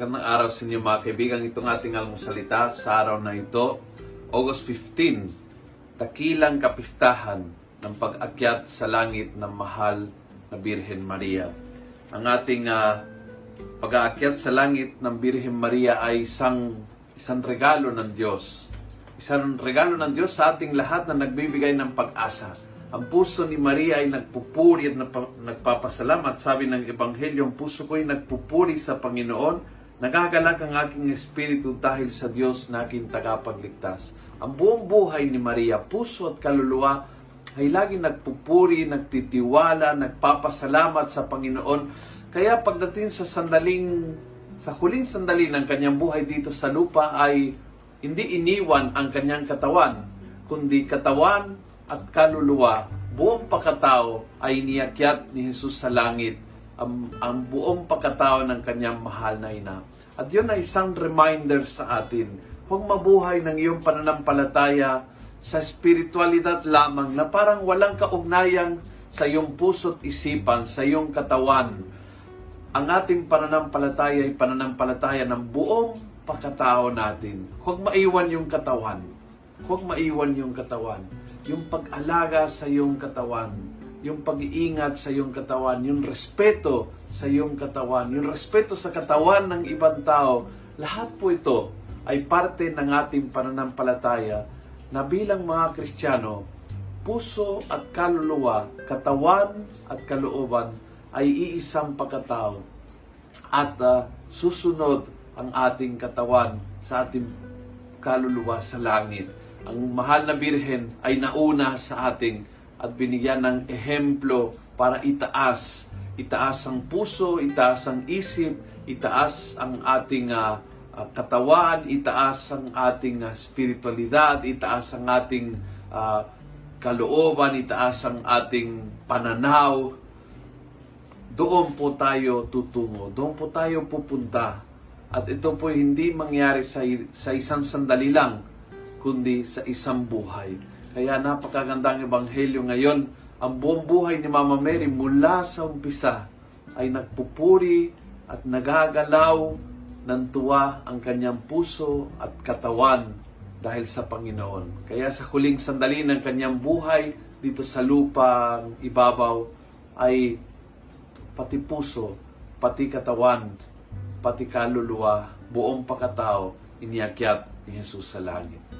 Magandang araw sa inyo mga kaibigan. Itong ating almusalita sa araw na ito, August 15, takilang kapistahan ng pag-akyat sa langit ng mahal na Birhen Maria. Ang ating uh, pag-aakyat sa langit ng Birhen Maria ay isang, isang regalo ng Diyos. Isang regalo ng Diyos sa ating lahat na nagbibigay ng pag-asa. Ang puso ni Maria ay nagpupuri at nagpapasalamat. Sabi ng Ebanghelyo, ang puso ko ay nagpupuri sa Panginoon Nagagalak ang aking espiritu dahil sa Diyos na aking tagapagligtas. Ang buong buhay ni Maria, puso at kaluluwa, ay lagi nagpupuri, nagtitiwala, nagpapasalamat sa Panginoon. Kaya pagdating sa sandaling, sa huling sandali ng kanyang buhay dito sa lupa ay hindi iniwan ang kanyang katawan, kundi katawan at kaluluwa, buong pagkatao ay niyakyat ni Jesus sa langit ang, ang buong pagkatao ng kanyang mahal na ina. At yun ay isang reminder sa atin. Huwag mabuhay ng iyong pananampalataya sa spiritualidad lamang na parang walang kaugnayan sa iyong puso't isipan, sa iyong katawan. Ang ating pananampalataya ay pananampalataya ng buong pagkatao natin. Huwag maiwan yung katawan. Huwag maiwan yung katawan. Yung pag-alaga sa iyong katawan yung pag-iingat sa iyong katawan, yung respeto sa iyong katawan, yung respeto sa katawan ng ibang tao, lahat po ito ay parte ng ating pananampalataya na bilang mga Kristiyano, puso at kaluluwa, katawan at kalooban ay iisang pagkatao at uh, susunod ang ating katawan sa ating kaluluwa sa langit. Ang mahal na birhen ay nauna sa ating at binigyan ng ehemplo para itaas. Itaas ang puso, itaas ang isip, itaas ang ating uh, katawan, itaas ang ating uh, spiritualidad, itaas ang ating uh, kalooban, itaas ang ating pananaw. Doon po tayo tutungo, doon po tayo pupunta. At ito po hindi mangyari sa, sa isang sandali lang, kundi sa isang buhay. Kaya napakagandang ebanghelyo ngayon. Ang buong buhay ni Mama Mary mula sa umpisa ay nagpupuri at nagagalaw ng tuwa ang kanyang puso at katawan dahil sa Panginoon. Kaya sa huling sandali ng kanyang buhay dito sa lupa ibabaw ay pati puso, pati katawan, pati kaluluwa, buong pagkatao, iniakyat ni Jesus sa langit.